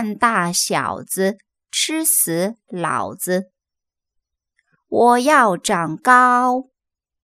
看大小子吃死老子。我要长高。